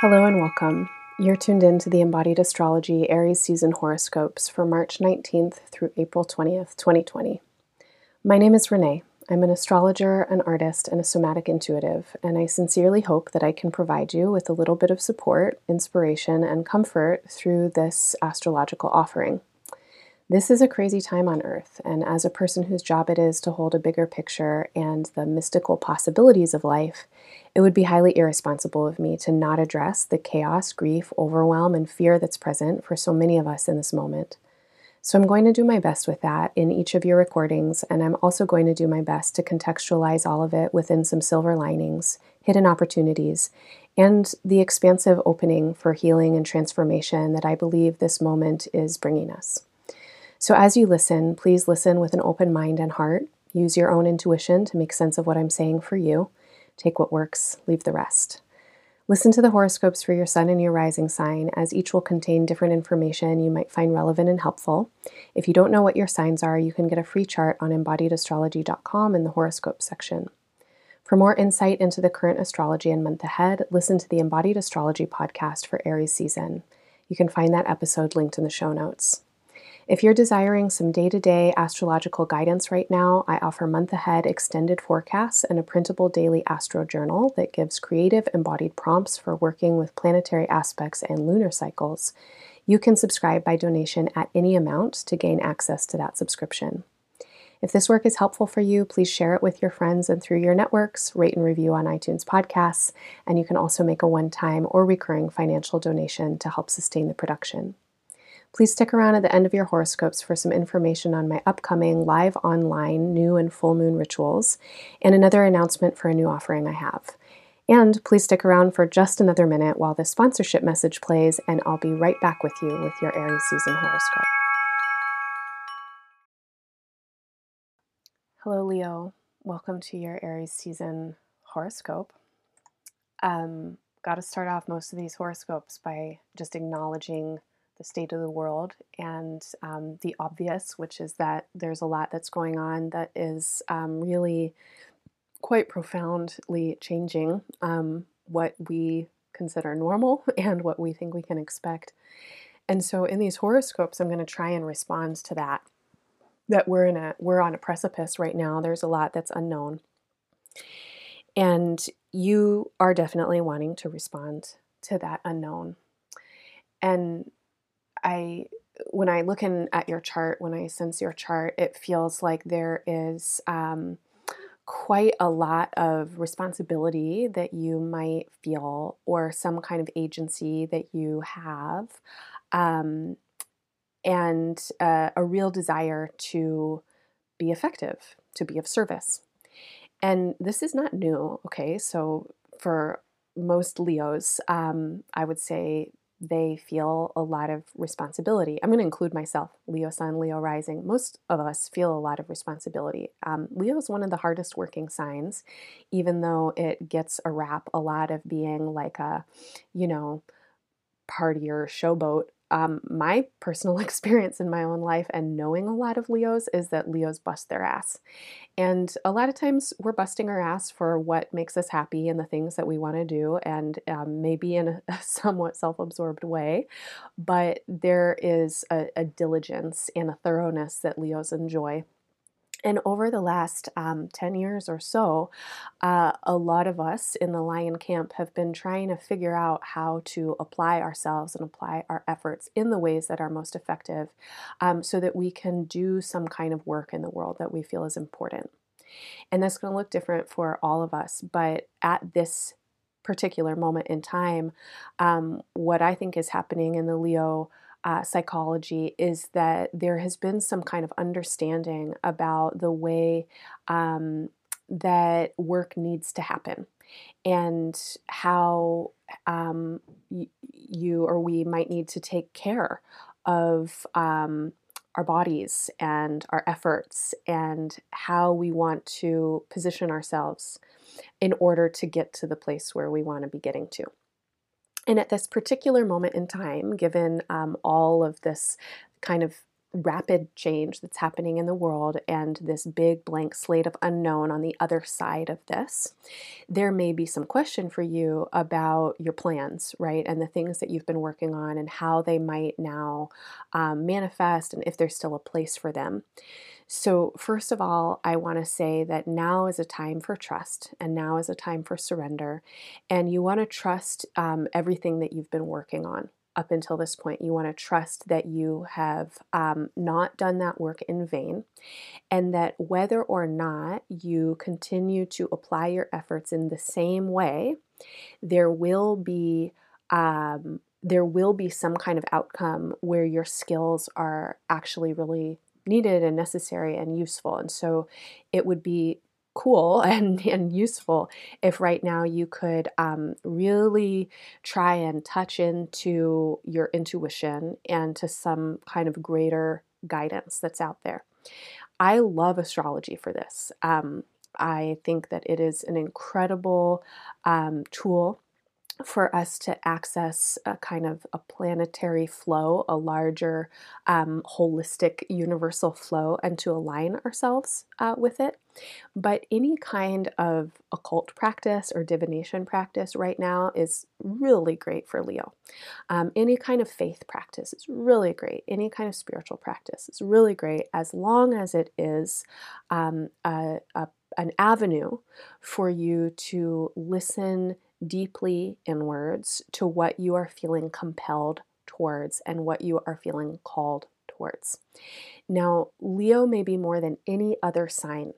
Hello and welcome. You're tuned in to the Embodied Astrology Aries season horoscopes for March 19th through April 20th, 2020. My name is Renee. I'm an astrologer, an artist, and a somatic intuitive, and I sincerely hope that I can provide you with a little bit of support, inspiration, and comfort through this astrological offering. This is a crazy time on Earth, and as a person whose job it is to hold a bigger picture and the mystical possibilities of life, it would be highly irresponsible of me to not address the chaos, grief, overwhelm, and fear that's present for so many of us in this moment. So I'm going to do my best with that in each of your recordings, and I'm also going to do my best to contextualize all of it within some silver linings, hidden opportunities, and the expansive opening for healing and transformation that I believe this moment is bringing us. So as you listen, please listen with an open mind and heart. Use your own intuition to make sense of what I'm saying for you. Take what works, leave the rest. Listen to the horoscopes for your sun and your rising sign, as each will contain different information you might find relevant and helpful. If you don't know what your signs are, you can get a free chart on embodiedastrology.com in the horoscope section. For more insight into the current astrology and month ahead, listen to the Embodied Astrology podcast for Aries season. You can find that episode linked in the show notes. If you're desiring some day to day astrological guidance right now, I offer month ahead extended forecasts and a printable daily astro journal that gives creative embodied prompts for working with planetary aspects and lunar cycles. You can subscribe by donation at any amount to gain access to that subscription. If this work is helpful for you, please share it with your friends and through your networks, rate and review on iTunes podcasts, and you can also make a one time or recurring financial donation to help sustain the production. Please stick around at the end of your horoscopes for some information on my upcoming live online new and full moon rituals and another announcement for a new offering I have. And please stick around for just another minute while the sponsorship message plays, and I'll be right back with you with your Aries season horoscope. Hello, Leo. Welcome to your Aries season horoscope. Um, Got to start off most of these horoscopes by just acknowledging the state of the world and um, the obvious, which is that there's a lot that's going on that is um, really quite profoundly changing um, what we consider normal and what we think we can expect. And so in these horoscopes, I'm going to try and respond to that. That we're in a we're on a precipice right now. There's a lot that's unknown. And you are definitely wanting to respond to that unknown. And I when I look in at your chart, when I sense your chart, it feels like there is um, quite a lot of responsibility that you might feel, or some kind of agency that you have, um, and uh, a real desire to be effective, to be of service. And this is not new, okay? So for most Leos, um, I would say they feel a lot of responsibility. I'm going to include myself, Leo Sun, Leo Rising. Most of us feel a lot of responsibility. Um, Leo is one of the hardest working signs, even though it gets a rap a lot of being like a, you know, partier showboat um, my personal experience in my own life and knowing a lot of Leos is that Leos bust their ass. And a lot of times we're busting our ass for what makes us happy and the things that we want to do, and um, maybe in a, somewhat self absorbed way. But there is a, a diligence and a thoroughness that Leos enjoy and over the last um, 10 years or so, uh, a lot of us in the Lion Camp have been trying to figure out how to apply ourselves and apply our efforts in the ways that are most effective um, so that we can do some kind of work in the world that we feel is important. And that's going to look different for all of us, but at this particular moment in time, um, what I think is happening in the Leo uh, psychology is that there has been some kind of understanding about the way um, that work needs to happen and how um, y- you or we might need to take care of um, our bodies and our efforts and how we want to position ourselves in order to get to the place where we want to be getting to. And at this particular moment in time, given um, all of this kind of rapid change that's happening in the world and this big blank slate of unknown on the other side of this, there may be some question for you about your plans, right? And the things that you've been working on and how they might now um, manifest and if there's still a place for them. So, first of all, I want to say that now is a time for trust and now is a time for surrender. And you want to trust um, everything that you've been working on up until this point. You want to trust that you have um, not done that work in vain, and that whether or not you continue to apply your efforts in the same way, there will be. Um, there will be some kind of outcome where your skills are actually really needed and necessary and useful. And so it would be cool and, and useful if right now you could um, really try and touch into your intuition and to some kind of greater guidance that's out there. I love astrology for this. Um, I think that it is an incredible um, tool for us to access a kind of a planetary flow, a larger, um, holistic, universal flow, and to align ourselves uh, with it. But any kind of occult practice or divination practice right now is really great for Leo. Um, any kind of faith practice is really great. Any kind of spiritual practice is really great as long as it is um, a, a, an avenue for you to listen deeply inwards to what you are feeling compelled towards and what you are feeling called towards. Now, Leo, maybe more than any other sign,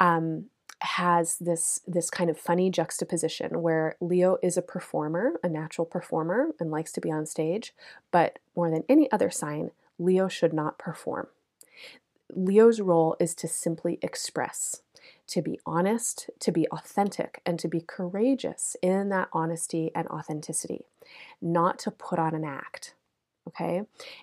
um, has this this kind of funny juxtaposition where Leo is a performer, a natural performer, and likes to be on stage, but more than any other sign, Leo should not perform. Leo's role is to simply express to be honest, to be authentic, and to be courageous in that honesty and authenticity, not to put on an act. Okay.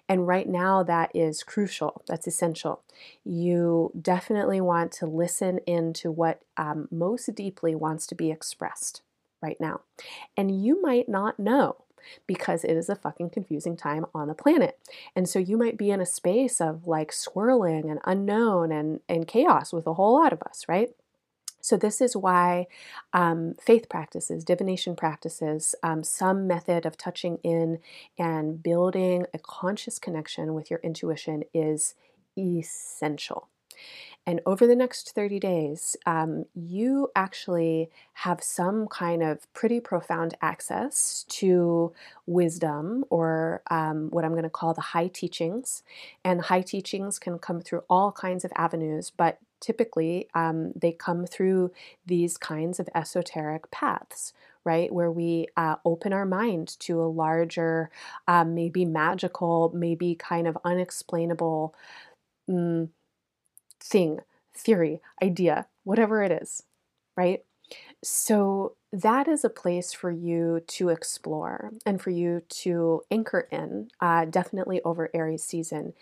And right now, that is crucial. That's essential. You definitely want to listen into what um, most deeply wants to be expressed right now. And you might not know because it is a fucking confusing time on the planet. And so you might be in a space of like swirling and unknown and, and chaos with a whole lot of us, right? So, this is why um, faith practices, divination practices, um, some method of touching in and building a conscious connection with your intuition is essential. And over the next 30 days, um, you actually have some kind of pretty profound access to wisdom or um, what I'm going to call the high teachings. And high teachings can come through all kinds of avenues, but typically um, they come through these kinds of esoteric paths right? Where we uh, open our mind to a larger, um, maybe magical, maybe kind of unexplainable mm, thing, theory, idea, whatever it is, right? So that is a place for you to explore and for you to anchor in, uh, definitely over Aries season.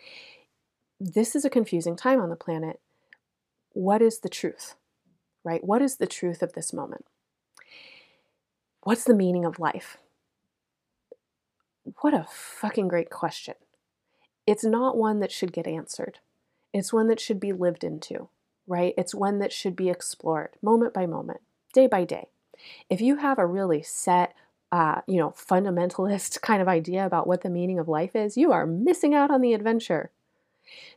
This is a confusing time on the planet. What is the truth, right? What is the truth of this moment? What's the meaning of life? What a fucking great question. It's not one that should get answered. It's one that should be lived into, right? It's one that should be explored moment by moment, day by day. If you have a really set, uh, you know, fundamentalist kind of idea about what the meaning of life is, you are missing out on the adventure.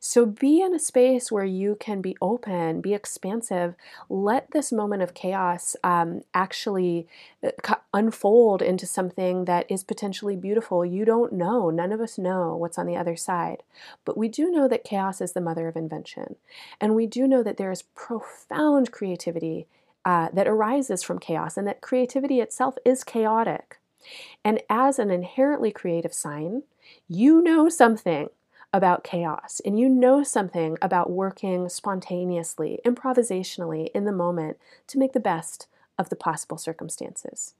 So be in a space where you can be open, be expansive. Let this moment of chaos um, actually uh, unfold into something that is potentially beautiful. You don't know, none of us know what's on the other side. But we do know that chaos is the mother of invention. And we do know that there is profound creativity uh, that arises from chaos and that creativity itself is chaotic. And as an inherently creative sign, you know something about chaos and you know something about working spontaneously, improvisationally in the moment to make the best of the possible circumstances.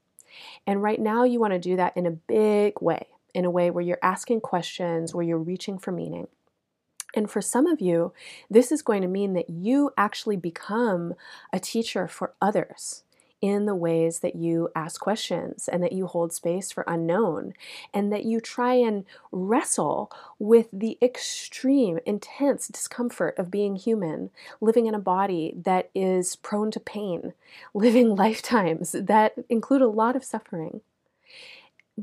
And right now, you want to do that in a big way, in a way where you're asking questions, where you're reaching for meaning. And for some of you, this is going to mean that you actually become a teacher for others in the ways that you ask questions and that you hold space for unknown and that you try and wrestle with the extreme, intense discomfort of being human, living in a body that is prone to pain, living lifetimes that include a lot of suffering.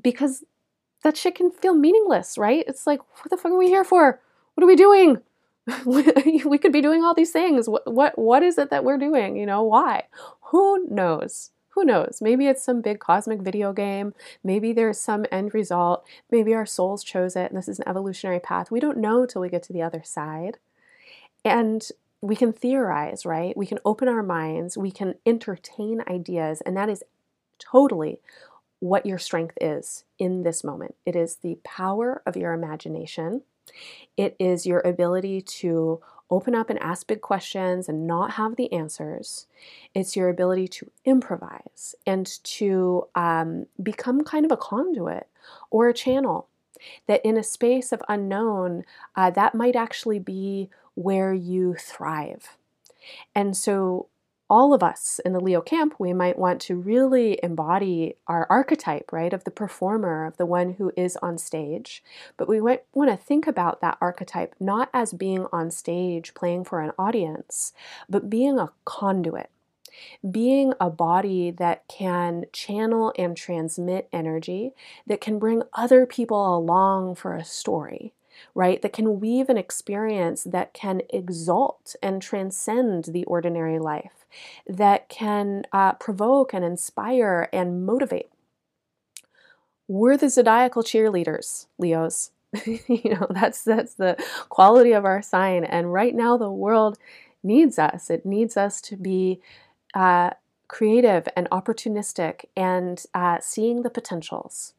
Because that shit can feel meaningless, right? It's like, what the fuck are we here for? What are we doing? we could be doing all these things. What, what what is it that we're doing? You know, why? Who knows? Who knows? Maybe it's some big cosmic video game. Maybe there's some end result. Maybe our souls chose it and this is an evolutionary path. We don't know till we get to the other side. And we can theorize, right? We can open our minds, we can entertain ideas, and that is totally what your strength is in this moment. It is the power of your imagination it is your ability to open up and ask big questions and not have the answers. It's your ability to improvise and to um, become kind of a conduit or a channel. That in a space of unknown, uh, that might actually be where you thrive. And so all of us in the Leo camp, we might want to really embody our archetype, right, of the performer, of the one who is on stage. But we might want to think about that archetype not as being on stage playing for an audience, but being a conduit, being a body that can channel and transmit energy, that can bring other people along for a story right? That can weave an experience that can exalt and transcend the ordinary life, that can uh, provoke and inspire and motivate. We're the zodiacal cheerleaders, Leos. you know, that's that's the quality of our sign. And right now, the world needs us. It needs us to be uh, creative and opportunistic and uh, seeing the potentials.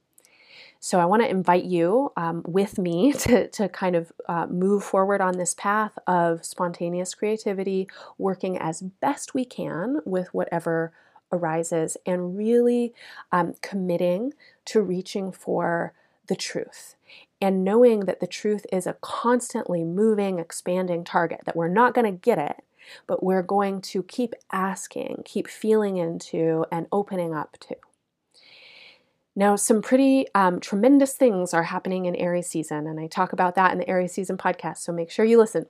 So I want to invite you um, with me to, to kind of uh, move forward on this path of spontaneous creativity, working as best we can with whatever arises, and really um, committing to reaching for the truth and knowing that the truth is a constantly moving, expanding target, that we're not going to get it, but we're going to keep asking, keep feeling into, and opening up to. Now, some pretty um, tremendous things are happening in Aries season, and I talk about that in the Aries season podcast, so make sure you listen.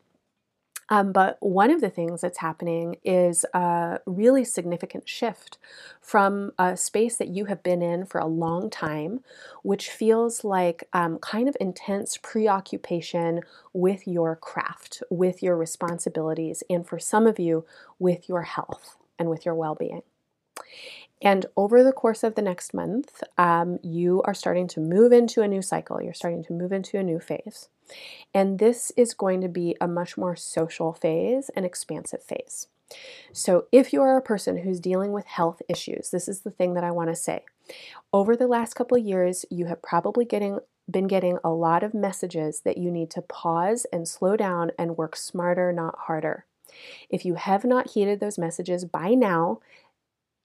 Um, but one of the things that's happening is a really significant shift from a space that you have been in for a long time, which feels like um, kind of intense preoccupation with your craft, with your responsibilities, and for some of you, with your health and with your well being. And over the course of the next month, um, you are starting to move into a new cycle. You're starting to move into a new phase. And this is going to be a much more social phase and expansive phase. So, if you are a person who's dealing with health issues, this is the thing that I want to say. Over the last couple of years, you have probably getting been getting a lot of messages that you need to pause and slow down and work smarter, not harder. If you have not heeded those messages by now,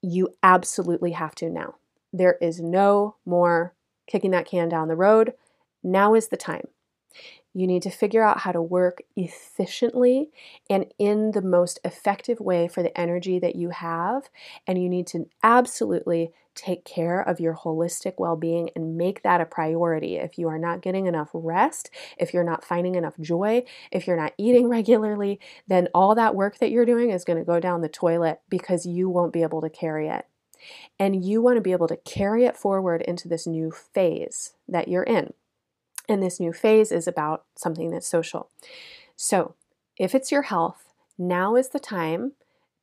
you absolutely have to now. There is no more kicking that can down the road. Now is the time. You need to figure out how to work efficiently and in the most effective way for the energy that you have. And you need to absolutely take care of your holistic well being and make that a priority. If you are not getting enough rest, if you're not finding enough joy, if you're not eating regularly, then all that work that you're doing is going to go down the toilet because you won't be able to carry it. And you want to be able to carry it forward into this new phase that you're in. And this new phase is about something that's social. So, if it's your health, now is the time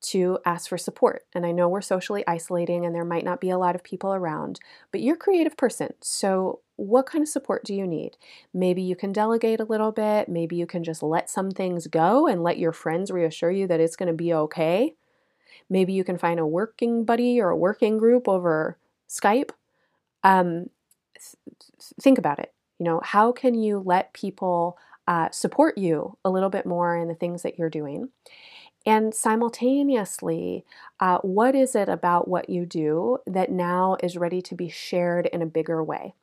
to ask for support. And I know we're socially isolating and there might not be a lot of people around, but you're a creative person. So, what kind of support do you need? Maybe you can delegate a little bit. Maybe you can just let some things go and let your friends reassure you that it's going to be okay. Maybe you can find a working buddy or a working group over Skype. Um, th- think about it. You know, how can you let people uh, support you a little bit more in the things that you're doing? And simultaneously, uh, what is it about what you do that now is ready to be shared in a bigger way?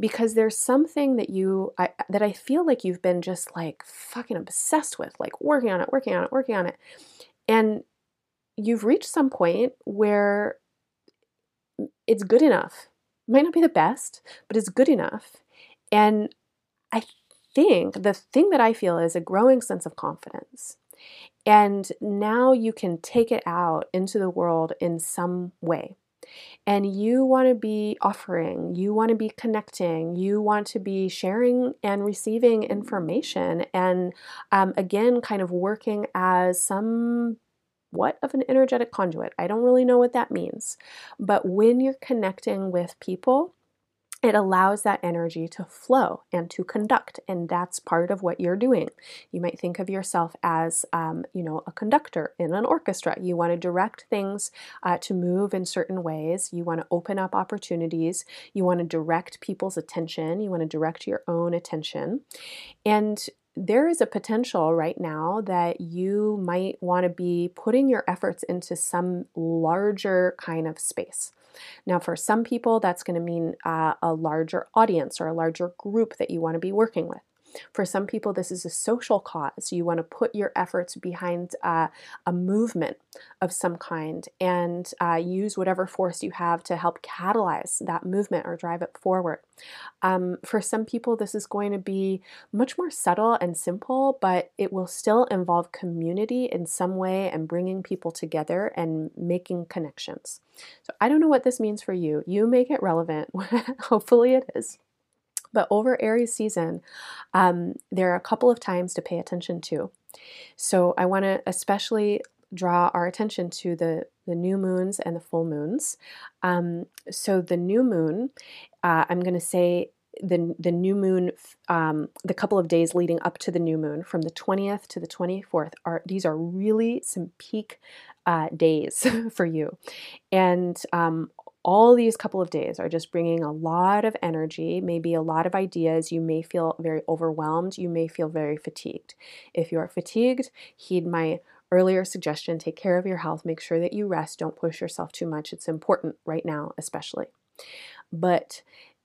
Because there's something that you I, that I feel like you've been just like fucking obsessed with, like working on it, working on it, working on it, and you've reached some point where it's good enough. It Might not be the best, but it's good enough. And I think the thing that I feel is a growing sense of confidence. And now you can take it out into the world in some way. And you want to be offering, you want to be connecting, you want to be sharing and receiving information, and um, again, kind of working as some what of an energetic conduit. I don't really know what that means. But when you're connecting with people, it allows that energy to flow and to conduct and that's part of what you're doing. You might think of yourself as um, you know a conductor in an orchestra. You want to direct things uh, to move in certain ways. You want to open up opportunities. You want to direct people's attention. You want to direct your own attention. And there is a potential right now that you might want to be putting your efforts into some larger kind of space. Now, for some people, that's going to mean uh, a larger audience or a larger group that you want to be working with. For some people, this is a social cause. You want to put your efforts behind uh, a movement of some kind and uh, use whatever force you have to help catalyze that movement or drive it forward. Um, for some people, this is going to be much more subtle and simple, but it will still involve community in some way and bringing people together and making connections. So I don't know what this means for you. You make it relevant. Hopefully, it is. But over Aries season, um, there are a couple of times to pay attention to. So I want to especially draw our attention to the, the new moons and the full moons. Um, so the new moon, uh, I'm going to say the the new moon, um, the couple of days leading up to the new moon, from the 20th to the 24th, are these are really some peak uh, days for you, and um, all these couple of days are just bringing a lot of energy, maybe a lot of ideas. You may feel very overwhelmed. You may feel very fatigued. If you are fatigued, heed my earlier suggestion take care of your health. Make sure that you rest. Don't push yourself too much. It's important right now, especially. But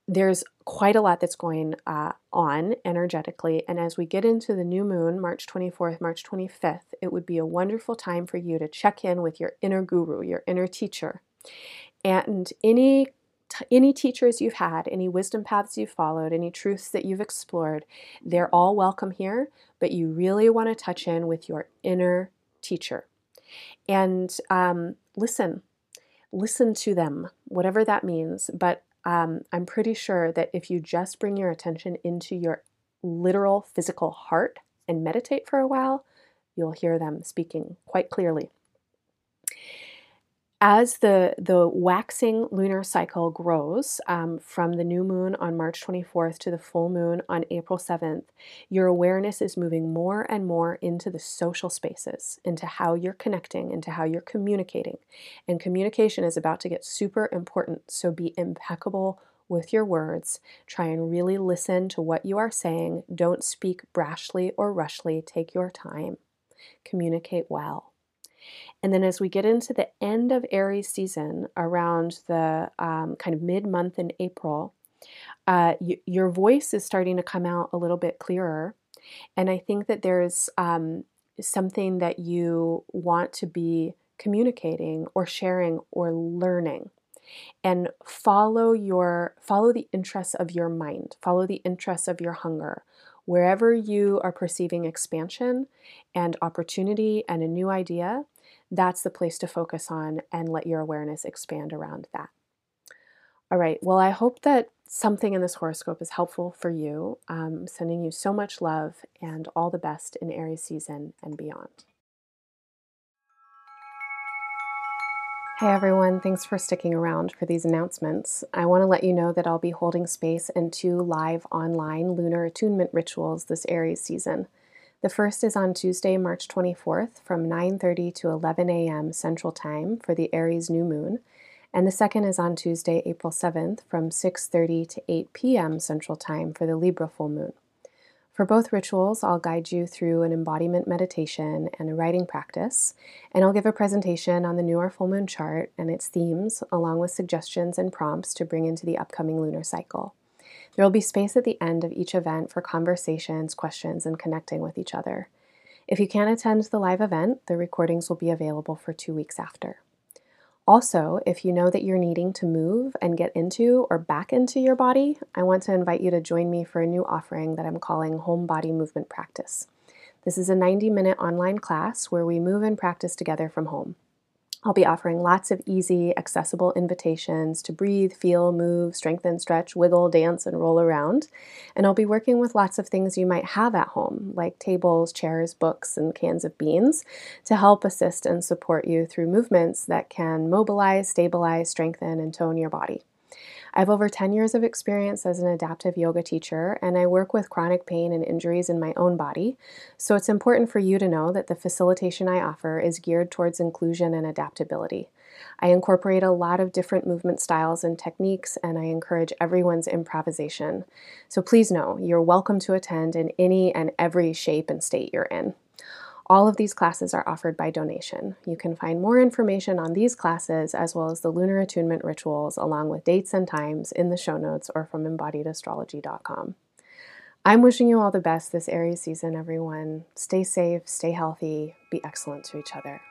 there's quite a lot that's going uh, on energetically. And as we get into the new moon, March 24th, March 25th, it would be a wonderful time for you to check in with your inner guru, your inner teacher, and any any teachers you've had, any wisdom paths you've followed, any truths that you've explored, they're all welcome here, but you really want to touch in with your inner teacher. And um, listen, listen to them, whatever that means. But um, I'm pretty sure that if you just bring your attention into your literal physical heart and meditate for a while, you'll hear them speaking quite clearly as the, the waxing lunar cycle grows um, from the new moon on March 24th to the full moon on April 7th, your awareness is moving more and more into the social spaces, into how you're connecting, into how you're communicating. And communication is about to get super important, so be impeccable with your words. Try and really listen to what you are saying. Don't speak brashly or rushly. Take your time. Communicate well. And then as we get into the end of Aries season, around the um, kind of mid month in April, uh, y- your voice is starting to come out a little bit clearer. And I think that there's um, something that you want to be communicating or sharing or learning and follow your follow the interests of your mind follow the interests of your hunger wherever you are perceiving expansion and opportunity and a new idea that's the place to focus on and let your awareness expand around that. All right, well, I hope that something in this horoscope is helpful for you. Um, sending you so much love and all the best in Aries season and beyond. Hey everyone, thanks for sticking around for these announcements. I want to let you know that I'll be holding space in two live online lunar attunement rituals this Aries season. The first is on Tuesday, March 24th from 9:30 to 11 a.m. Central Time for the Aries new moon, and the second is on Tuesday, April 7th from 6:30 to 8 p.m. Central Time for the Libra full moon. For both rituals, I'll guide you through an embodiment meditation and a writing practice, and I'll give a presentation on the new or full moon chart and its themes, along with suggestions and prompts to bring into the upcoming lunar cycle. There will be space at the end of each event for conversations, questions, and connecting with each other. If you can't attend the live event, the recordings will be available for two weeks after. Also, if you know that you're needing to move and get into or back into your body, I want to invite you to join me for a new offering that I'm calling Home Body Movement Practice. This is a 90 minute online class where we move and practice together from home. I'll be offering lots of easy, accessible invitations to breathe, feel, move, strengthen, stretch, wiggle, dance, and roll around. And I'll be working with lots of things you might have at home, like tables, chairs, books, and cans of beans, to help assist and support you through movements that can mobilize, stabilize, strengthen, and tone your body. I have over 10 years of experience as an adaptive yoga teacher, and I work with chronic pain and injuries in my own body. So it's important for you to know that the facilitation I offer is geared towards inclusion and adaptability. I incorporate a lot of different movement styles and techniques, and I encourage everyone's improvisation. So please know you're welcome to attend in any and every shape and state you're in. All of these classes are offered by donation. You can find more information on these classes as well as the lunar attunement rituals along with dates and times in the show notes or from embodiedastrology.com. I'm wishing you all the best this Aries season, everyone. Stay safe, stay healthy, be excellent to each other.